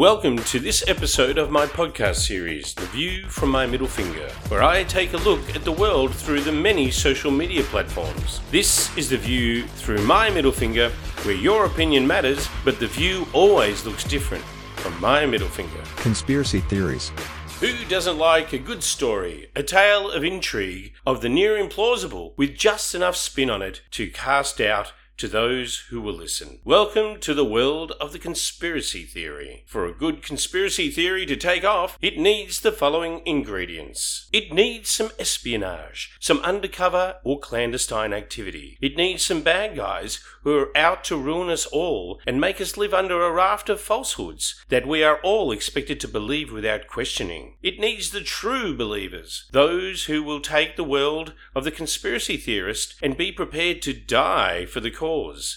Welcome to this episode of my podcast series, The View from My Middle Finger, where I take a look at the world through the many social media platforms. This is the view through my middle finger, where your opinion matters, but the view always looks different from my middle finger. Conspiracy theories. Who doesn't like a good story, a tale of intrigue, of the near implausible, with just enough spin on it to cast doubt to those who will listen. Welcome to the world of the conspiracy theory. For a good conspiracy theory to take off, it needs the following ingredients. It needs some espionage, some undercover or clandestine activity. It needs some bad guys who are out to ruin us all and make us live under a raft of falsehoods that we are all expected to believe without questioning. It needs the true believers, those who will take the world of the conspiracy theorist and be prepared to die for the cause.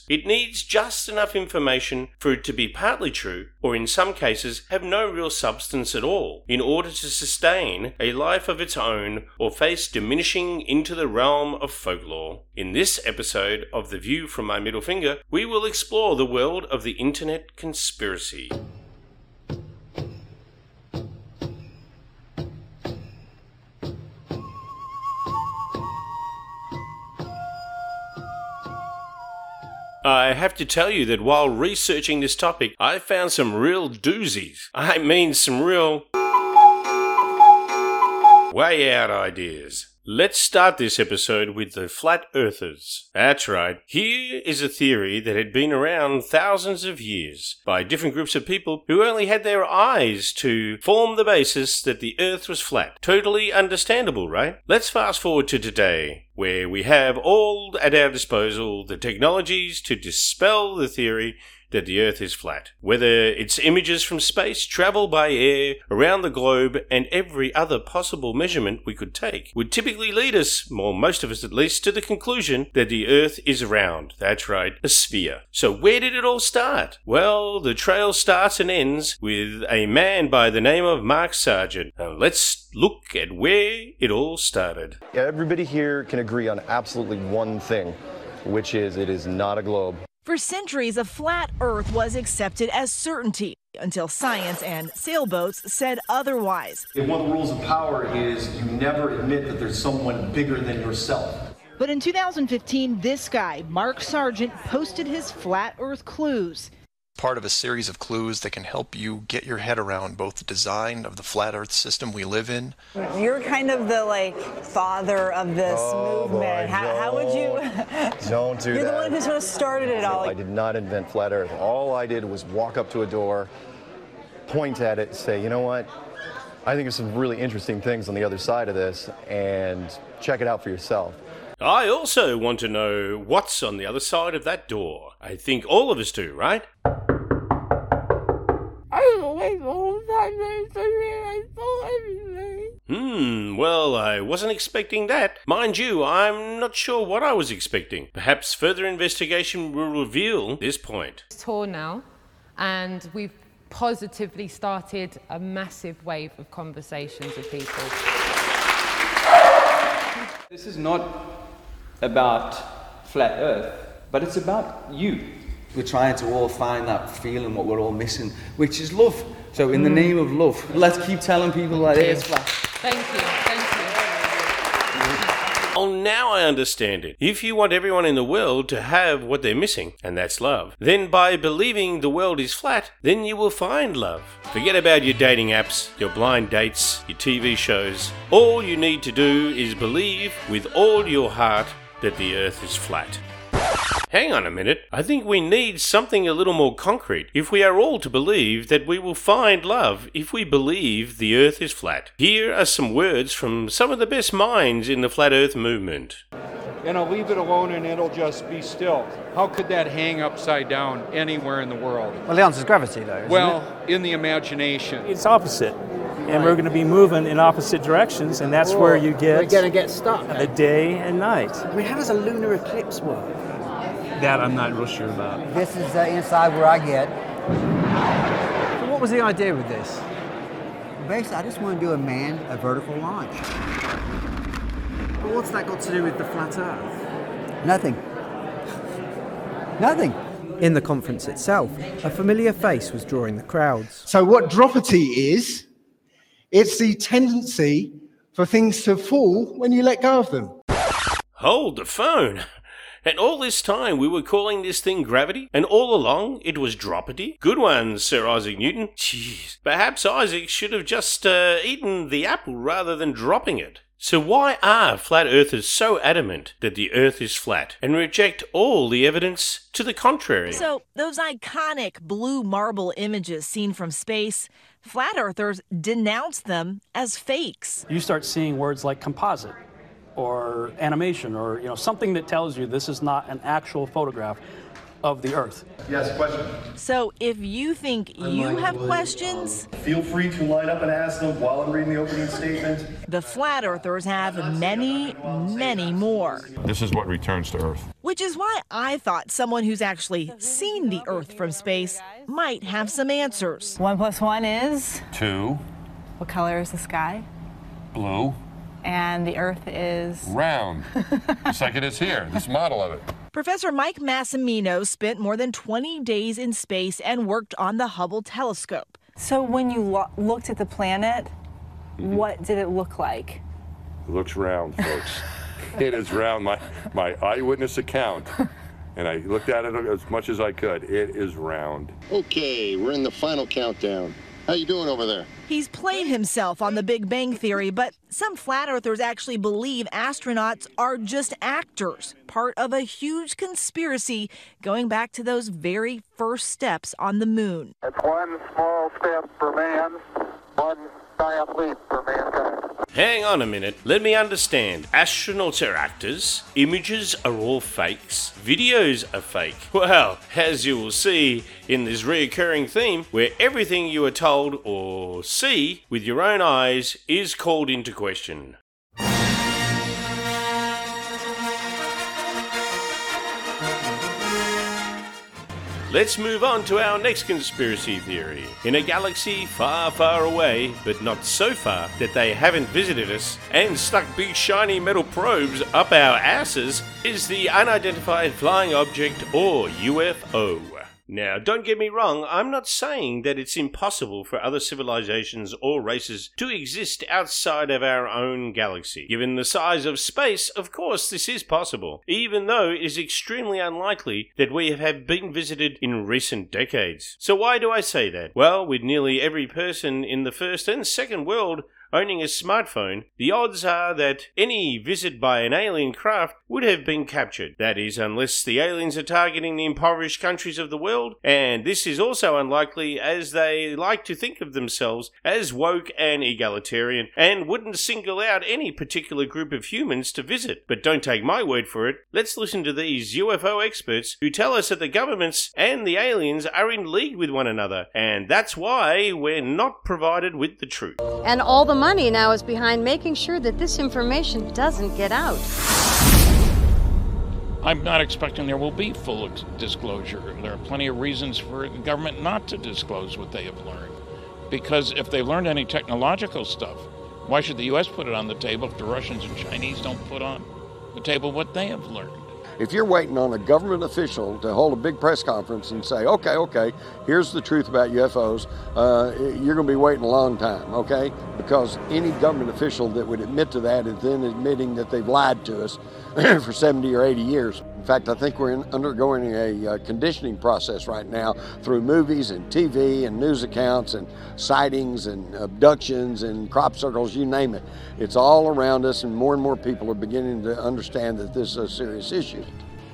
It needs just enough information for it to be partly true, or in some cases have no real substance at all, in order to sustain a life of its own or face diminishing into the realm of folklore. In this episode of The View from My Middle Finger, we will explore the world of the internet conspiracy. I have to tell you that while researching this topic, I found some real doozies. I mean, some real way out ideas. Let's start this episode with the flat earthers. That's right. Here is a theory that had been around thousands of years by different groups of people who only had their eyes to form the basis that the earth was flat. Totally understandable, right? Let's fast forward to today, where we have all at our disposal the technologies to dispel the theory that the Earth is flat. Whether it's images from space, travel by air, around the globe, and every other possible measurement we could take, would typically lead us, or most of us at least, to the conclusion that the Earth is round. That's right, a sphere. So where did it all start? Well, the trail starts and ends with a man by the name of Mark Sargent. Now let's look at where it all started. Yeah, everybody here can agree on absolutely one thing, which is it is not a globe. For centuries, a flat Earth was accepted as certainty until science and sailboats said otherwise. And one of the rules of power is you never admit that there's someone bigger than yourself. But in 2015, this guy, Mark Sargent, posted his flat Earth clues. part of a series of clues that can help you get your head around both the design of the flat earth system we live in You're kind of the like father of this Oh, movement. boy, how, how would you? Don't do that. You're the one who sort of started it all. I did not invent flat Earth. All I did was walk up to a door, point at it, say, you know what? I think there's some really interesting things on the other side of this, and check it out for yourself. I also want to know what's on the other side of that door. I think all of us do, right? I was away the whole time and I I saw everything. Hmm, well, I wasn't expecting that. Mind you, I'm not sure what I was expecting. Perhaps further investigation will reveal this point. tour now, and we've positively started a massive wave of conversations with people. This is not about flat earth, but it's about you. We're trying to all find that feeling what we're all missing, which is love. So, in the name of love, let's keep telling people that it is flat. Thank you, thank you. Oh, now I understand it. If you want everyone in the world to have what they're missing, and that's love, then by believing the world is flat, then you will find love. Forget about your dating apps, your blind dates, your TV shows. All you need to do is believe with all your heart that the earth is flat. Hang on a minute. I think we need something a little more concrete if we are all to believe that we will find love if we believe the earth is flat. Here are some words from some of the best minds in the flat earth movement. And I'll leave it alone and it'll just be still. How could that hang upside down anywhere in the world? Well, the answer is gravity, though. Isn't Well, in the imagination. It's opposite. And we're going to be moving in opposite directions, and that's where you get We're going to get stuck. the day and night. I mean, how does a lunar eclipse work? That I'm not real sure about. This is uh, inside where I get. So, what was the idea with this? Basically, I just want to do a manned, a vertical launch. But what's that got to do with the flat Earth? Nothing. Nothing. In the conference itself, a familiar face was drawing the crowds. So, what dropity is, it's the tendency for things to fall when you let go of them. Hold the phone. And all this time we were calling this thing gravity, and all along it was dropity? Good one, Sir Isaac Newton. Jeez. Perhaps Isaac should have just uh, eaten the apple rather than dropping it. So why are flat earthers so adamant that the earth is flat and reject all the evidence to the contrary? So, those iconic blue marble images seen from space, flat earthers denounce them as fakes. You start seeing words like composite or animation or you know something that tells you this is not an actual photograph of the earth. Yes, question. So, if you think you have questions, Feel free to line up and ask them while I'm reading the opening statement. the flat earthers have many, many more. This is what returns to Earth. Which is why I thought someone who's actually seen the Earth from space might have some answers. One plus one is Two, what color is the sky? blue, And the Earth is round. Just like it is here, this model of it. Professor Mike Massimino spent more than 20 days in space and worked on the Hubble telescope. So when you lo- looked at the planet, Mm-hmm. what did it look like? It looks round, folks. it is round. My, my eyewitness account. And I looked at it as much as I could. It is round. Okay, we're in the final countdown. How you doing over there? He's played himself on the Big Bang Theory, but some flat earthers actually believe astronauts are just actors, part of a huge conspiracy going back to those very first steps on the moon. It's one small step for man, one giant leap for mankind. Hang on a minute, let me understand. Astronauts are actors, images are all fakes, videos are fake. Well, as you will see in this reoccurring theme, where everything you are told or see with your own eyes is called into question. Let's move on to our next conspiracy theory. In a galaxy far, far away, but not so far that they haven't visited us and stuck big shiny metal probes up our asses, is the unidentified flying object or UFO. Now, don't get me wrong, I'm not saying that it's impossible for other civilizations or races to exist outside of our own galaxy. Given the size of space, of course, this is possible, even though it is extremely unlikely that we have been visited in recent decades. So, why do I say that? Well, with nearly every person in the first and second world owning a smartphone, the odds are that any visit by an alien craft would have been captured. That is, unless the aliens are targeting the impoverished countries of the world, and this is also unlikely as they like to think of themselves as woke and egalitarian and wouldn't single out any particular group of humans to visit. But don't take my word for it. Let's listen to these UFO experts who tell us that the governments and the aliens are in league with one another, and that's why we're not provided with the truth. And all the money now is behind making sure that this information doesn't get out. I'm not expecting there will be full disclosure. There are plenty of reasons for the government not to disclose what they have learned. Because if they've learned any technological stuff, why should the U.S. put it on the table if the Russians and Chinese don't put on the table what they have learned? If you're waiting on a government official to hold a big press conference and say, okay, okay, here's the truth about UFOs, uh, you're going to be waiting a long time, okay? Because any government official that would admit to that is then admitting that they've lied to us for 70 or 80 years. In fact, I think we're in, undergoing a uh, conditioning process right now through movies and TV and news accounts and sightings and abductions and crop circles, you name it. It's all around us, and more and more people are beginning to understand that this is a serious issue.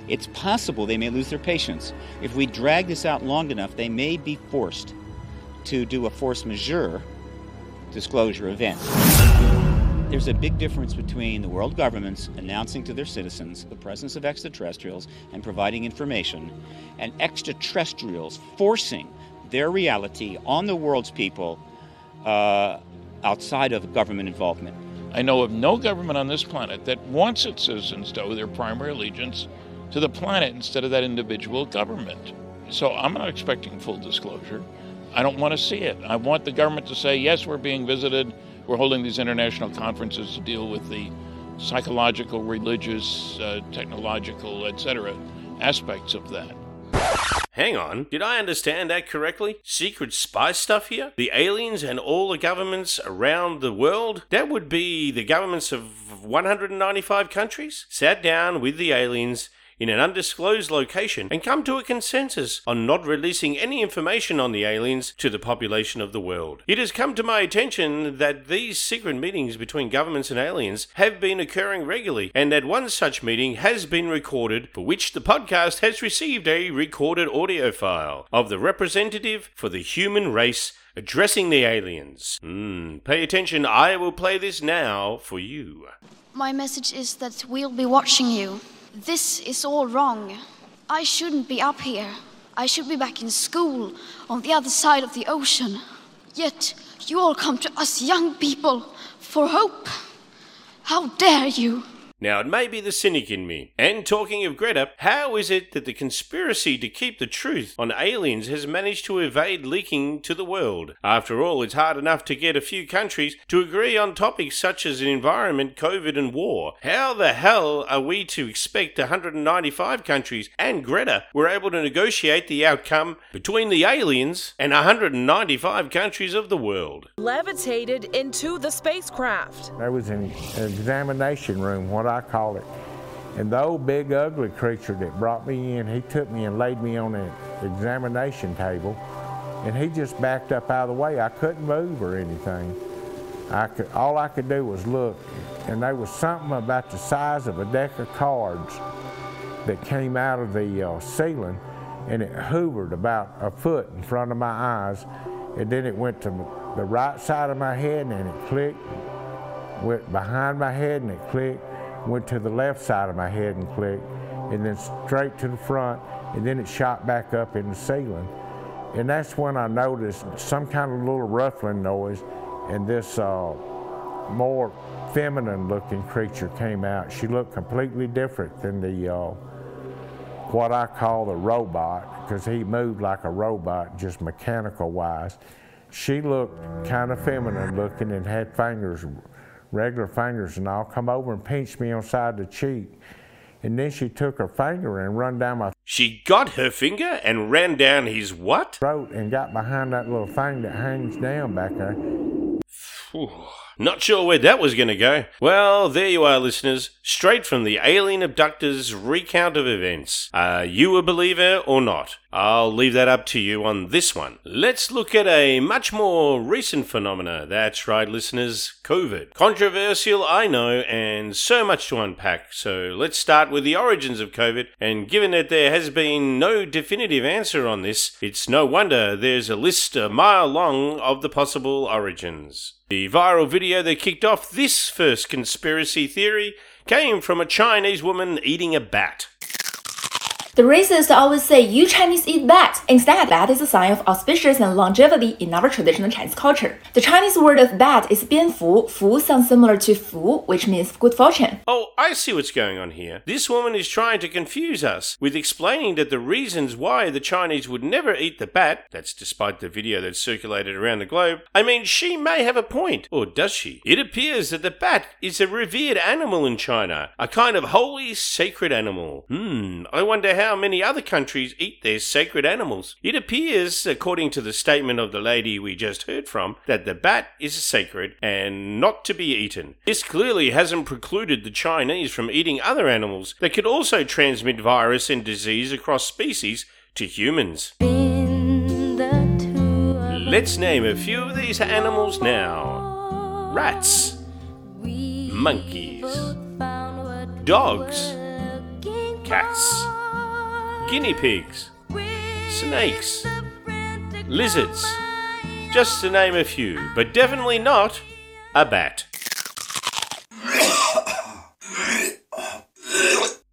It's possible they may lose their patience. If we drag this out long enough, they may be forced to do a force majeure disclosure event. There's a big difference between the world governments announcing to their citizens the presence of extraterrestrials and providing information, and extraterrestrials forcing their reality on the world's people uh, outside of government involvement. I know of no government on this planet that wants its citizens to owe their primary allegiance to the planet instead of that individual government. So I'm not expecting full disclosure. I don't want to see it. I want the government to say, yes, we're being visited. We're holding these international conferences to deal with the psychological, religious, uh, technological, etc. aspects of that. Hang on, did I understand that correctly? Secret spy stuff here? The aliens and all the governments around the world? That would be the governments of 195 countries? Sat down with the aliens in an undisclosed location and come to a consensus on not releasing any information on the aliens to the population of the world. It has come to my attention that these secret meetings between governments and aliens have been occurring regularly, and that one such meeting has been recorded, for which the podcast has received a recorded audio file of the representative for the human race addressing the aliens. Hmm, pay attention, I will play this now for you. My message is that we'll be watching you. This is all wrong. I shouldn't be up here. I should be back in school on the other side of the ocean. Yet you all come to us young people for hope. How dare you? Now, it may be the cynic in me. And talking of Greta, how is it that the conspiracy to keep the truth on aliens has managed to evade leaking to the world? After all, it's hard enough to get a few countries to agree on topics such as environment, COVID, and war. How the hell are we to expect 195 countries and Greta were able to negotiate the outcome between the aliens and 195 countries of the world? Levitated into the spacecraft. There was an examination room, what I call it. And the old big ugly creature that brought me in, he took me and laid me on an examination table. And he just backed up out of the way. I couldn't move or anything. I could, all I could do was look. And there was something about the size of a deck of cards that came out of the uh, ceiling and it hovered about a foot in front of my eyes. And then it went to the right side of my head and it clicked, went behind my head and it clicked, went to the left side of my head and clicked, and then straight to the front, and then it shot back up in the ceiling. And that's when I noticed some kind of little ruffling noise, and this uh, more feminine looking creature came out. She looked completely different than the uh, what I call the robot, because he moved like a robot, just mechanical wise. She looked kind of feminine looking and had fingers, regular fingers, and all. Come over and pinch me on side the cheek. And then she took her finger and run down my She got her finger and ran down his what? throat and got behind that little thing that hangs down back there. Phew. Not sure where that was going to go. Well, there you are, listeners. Straight from the alien abductors' recount of events. Are you a believer or not? I'll leave that up to you on this one. Let's look at a much more recent phenomena. That's right, listeners COVID. Controversial, I know, and so much to unpack. So let's start with the origins of COVID. And given that there has been no definitive answer on this, it's no wonder there's a list a mile long of the possible origins. The viral video that kicked off this first conspiracy theory came from a Chinese woman eating a bat. The racists always say, you Chinese eat bat. Instead, bat is a sign of auspicious and longevity in our traditional Chinese culture. The Chinese word of bat is 蝙蝠. Fu sounds similar to fu, which means good fortune. Oh, I see what's going on here. This woman is trying to confuse us with explaining that the reasons why the Chinese would never eat the bat, that's despite the video that's circulated around the globe, I mean, she may have a point. Or does she? It appears that the bat is a revered animal in China, a kind of holy, sacred animal. Hmm, I wonder how many other countries eat their sacred animals. It appears, according to the statement of the lady we just heard from, that the bat is sacred and not to be eaten. This clearly hasn't precluded the Chinese from eating other animals that could also transmit virus and disease across species to humans. Let's name a few of these animals now rats, monkeys, dogs, cats, guinea pigs, snakes, lizards, just to name a few, but definitely not a bat.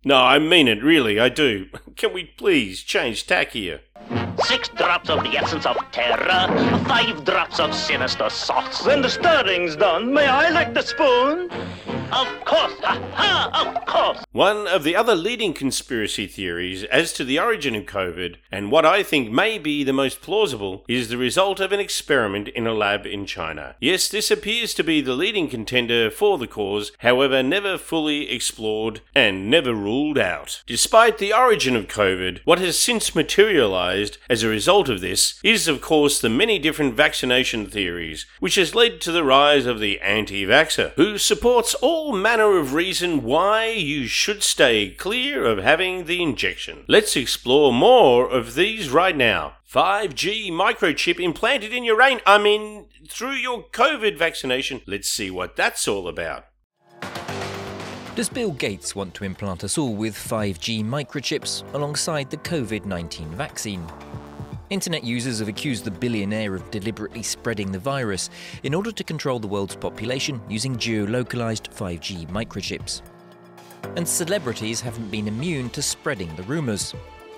No, I mean it, really, I do. Can we please change tack here? Six drops of the essence of terror, five drops of sinister sauce. When the stirring's done, may I lick the spoon? Of course. Ha of course. One of the other leading conspiracy theories as to the origin of COVID, and what I think may be the most plausible, is the result of an experiment in a lab in China. Yes, this appears to be the leading contender for the cause, however, never fully explored and never ruled out. Despite the origin of COVID, what has since materialized as a result of this is, of course, the many different vaccination theories, which has led to the rise of the anti vaxxer, who supports all manner of reason why you should stay clear of having the injection. Let's explore more of these right now. 5G microchip implanted in your brain, I mean, through your COVID vaccination. Let's see what that's all about. Does Bill Gates want to implant us all with 5G microchips alongside the COVID 19 vaccine? Internet users have accused the billionaire of deliberately spreading the virus in order to control the world's population using geolocalized 5G microchips. And celebrities haven't been immune to spreading the rumours.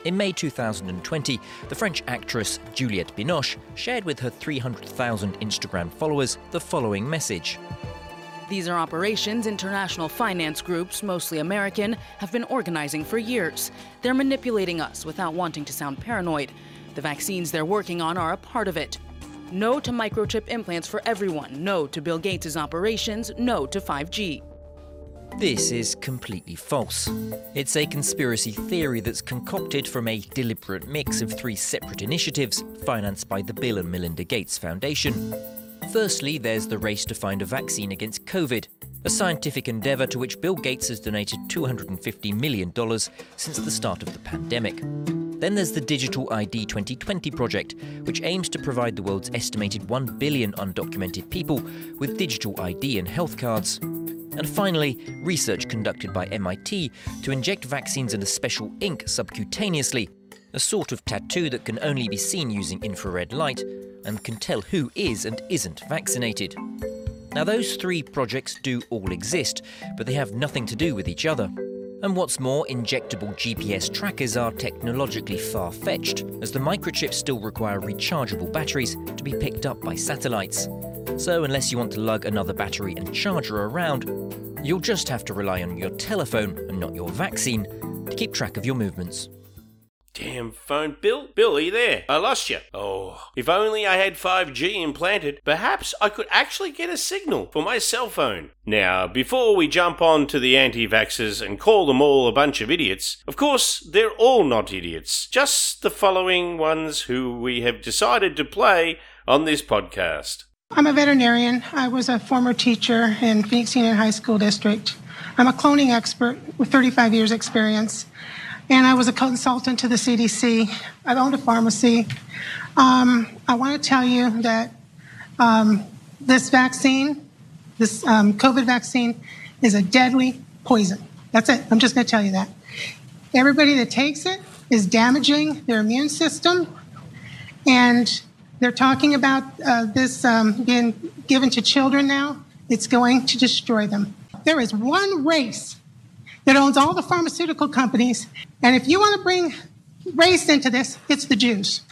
In May 2020, the French actress Juliette Binoche shared with her 300,000 Instagram followers the following message. These are operations international finance groups, mostly American, have been organizing for years. They're manipulating us without wanting to sound paranoid. The vaccines they're working on are a part of it. No to microchip implants for everyone. No to Bill Gates' operations. No to 5G. This is completely false. It's a conspiracy theory that's concocted from a deliberate mix of three separate initiatives financed by the Bill and Melinda Gates Foundation. Firstly, there's the race to find a vaccine against COVID, a scientific endeavour to which Bill Gates has donated $250 million since the start of the pandemic. Then there's the Digital ID 2020 project, which aims to provide the world's estimated 1 billion undocumented people with digital ID and health cards. And finally, research conducted by MIT to inject vaccines in a special ink subcutaneously, a sort of tattoo that can only be seen using infrared light and can tell who is and isn't vaccinated. Now, those three projects do all exist, but they have nothing to do with each other. And what's more, injectable GPS trackers are technologically far fetched, as the microchips still require rechargeable batteries to be picked up by satellites. So, unless you want to lug another battery and charger around, you'll just have to rely on your telephone and not your vaccine to keep track of your movements. Damn phone. Bill, Bill, are you there? I lost you. Oh, if only I had 5G implanted, perhaps I could actually get a signal for my cell phone. Now, before we jump on to the anti vaxxers and call them all a bunch of idiots, of course, they're all not idiots, just the following ones who we have decided to play on this podcast. I'm a veterinarian. I was a former teacher in Phoenix Union High School District. I'm a cloning expert with 35 years' experience and I was a consultant to the CDC. I've owned a pharmacy. Um, I want to tell you that um, this vaccine, this um, COVID vaccine, is a deadly poison. That's it. I'm just going to tell you that. Everybody that takes it is damaging their immune system, and they're talking about uh, this um, being given to children now. It's going to destroy them. There is one race that owns all the pharmaceutical companies. And if you want to bring race into this, it's the Jews.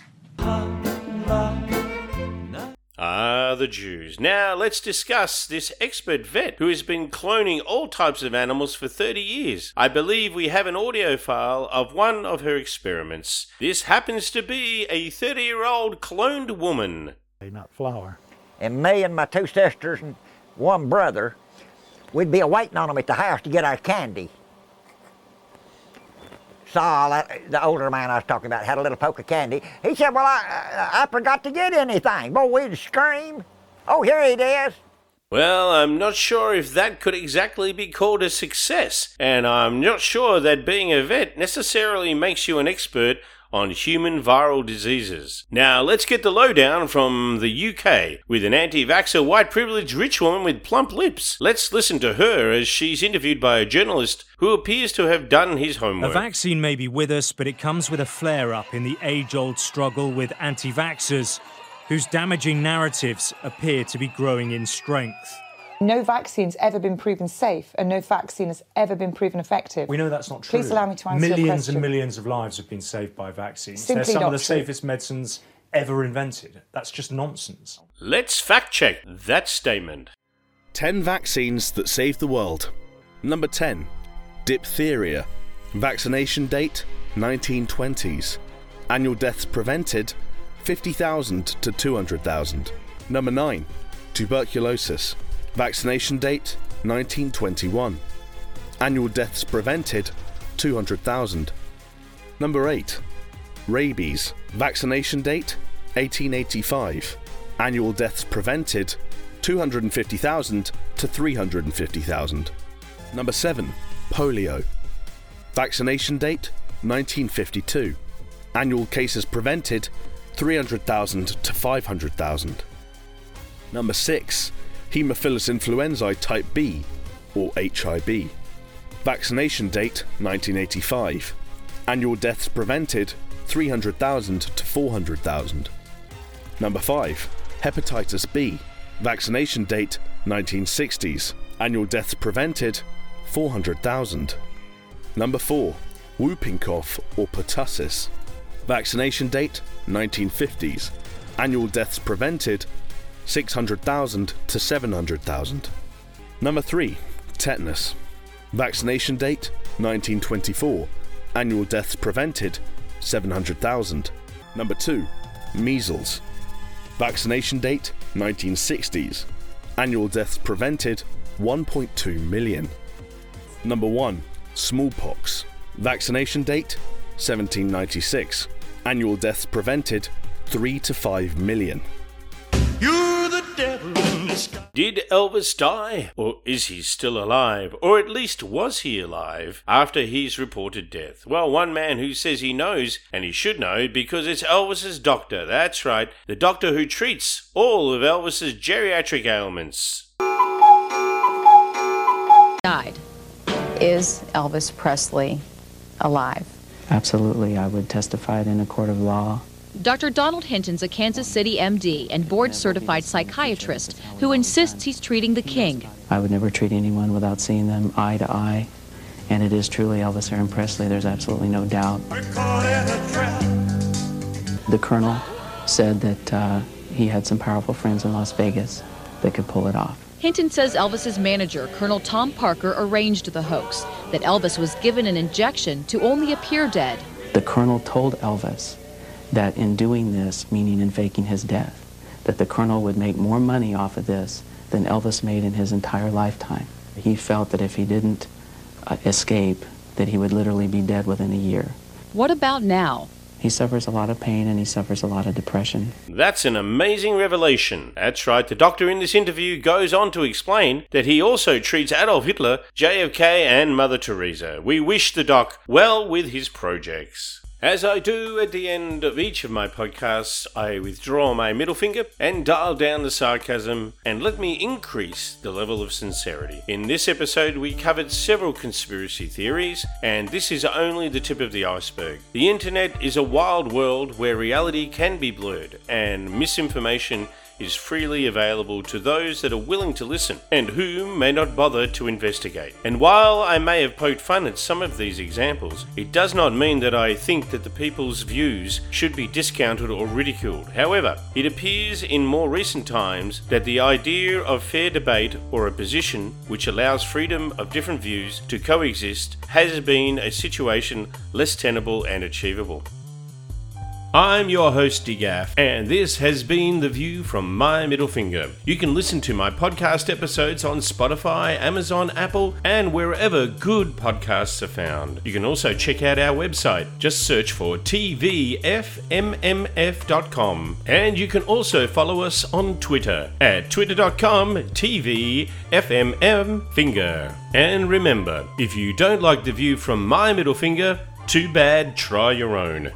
Ah, the Jews. Now let's discuss this expert vet who has been cloning all types of animals for 30 years. I believe we have an audio file of one of her experiments. This happens to be a 30 year old cloned woman. Not flour. And me and my two sisters and one brother, we'd be waiting on them at the house to get our candy. The older man I was talking about, had a little poke of candy. He said, well, I, I forgot to get anything. Boy, we'd scream. Oh, here it is. Well, I'm not sure if that could exactly be called a success, and I'm not sure that being a vet necessarily makes you an expert on human viral diseases. Now, let's get the lowdown from the UK with an anti vaxxer, white privileged rich woman with plump lips. Let's listen to her as she's interviewed by a journalist who appears to have done his homework. A vaccine may be with us, but it comes with a flare up in the age old struggle with anti vaxxers, whose damaging narratives appear to be growing in strength. No vaccine's ever been proven safe, and no vaccine has ever been proven effective. We know that's not true. Please allow me to answer Millions your question. and millions of lives have been saved by vaccines. Simply They're some not of the true. safest medicines ever invented. That's just nonsense. Let's fact check that statement. 10 vaccines that saved the world. Number 10. Diphtheria. Vaccination date 1920s. Annual deaths prevented 50,000 to 200,000. Number 9. Tuberculosis. Vaccination date 1921. Annual deaths prevented 200,000. Number 8. Rabies. Vaccination date 1885. Annual deaths prevented 250,000 to 350,000. Number 7. Polio. Vaccination date 1952. Annual cases prevented 300,000 to 500,000. Number 6. Haemophilus influenzae type B, or HIB. Vaccination date 1985. Annual deaths prevented 300,000 to 400,000. Number 5. Hepatitis B. Vaccination date 1960s. Annual deaths prevented 400,000. Number 4. Whooping cough or pertussis. Vaccination date 1950s. Annual deaths prevented 600,000 to 700,000. Number 3. Tetanus. Vaccination date 1924. Annual deaths prevented 700,000. Number 2. Measles. Vaccination date 1960s. Annual deaths prevented 1.2 million. Number 1. Smallpox. Vaccination date 1796. Annual deaths prevented 3 to 5 million. You're Did Elvis die? Or is he still alive? Or at least was he alive after his reported death? Well, one man who says he knows, and he should know, because it's Elvis's doctor. That's right, the doctor who treats all of Elvis's geriatric ailments. Died. Is Elvis Presley alive? Absolutely, I would testify it in a court of law. Dr. Donald Hinton's a Kansas City MD and board certified psychiatrist who insists he's treating the king. I would never treat anyone without seeing them eye to eye. And it is truly Elvis Aaron Presley, there's absolutely no doubt. The colonel said that uh, he had some powerful friends in Las Vegas that could pull it off. Hinton says Elvis's manager, Colonel Tom Parker, arranged the hoax, that Elvis was given an injection to only appear dead. The colonel told Elvis that in doing this, meaning in faking his death, that the colonel would make more money off of this than Elvis made in his entire lifetime. He felt that if he didn't uh, escape, that he would literally be dead within a year. What about now? He suffers a lot of pain and he suffers a lot of depression. That's an amazing revelation. That's right, the doctor in this interview goes on to explain that he also treats Adolf Hitler, JFK, and Mother Teresa. We wish the doc well with his projects. As I do at the end of each of my podcasts, I withdraw my middle finger and dial down the sarcasm and let me increase the level of sincerity. In this episode, we covered several conspiracy theories, and this is only the tip of the iceberg. The internet is a wild world where reality can be blurred and misinformation is freely available to those that are willing to listen and who may not bother to investigate. And while I may have poked fun at some of these examples, it does not mean that I think that the people's views should be discounted or ridiculed. However, it appears in more recent times that the idea of fair debate or a position which allows freedom of different views to coexist has been a situation less tenable and achievable. I'm your host, DGAF, and this has been The View from My Middle Finger. You can listen to my podcast episodes on Spotify, Amazon, Apple, and wherever good podcasts are found. You can also check out our website. Just search for tvfmmf.com. And you can also follow us on Twitter at twitter.com tvfmmfinger. And remember, if you don't like The View from My Middle Finger, too bad, try your own.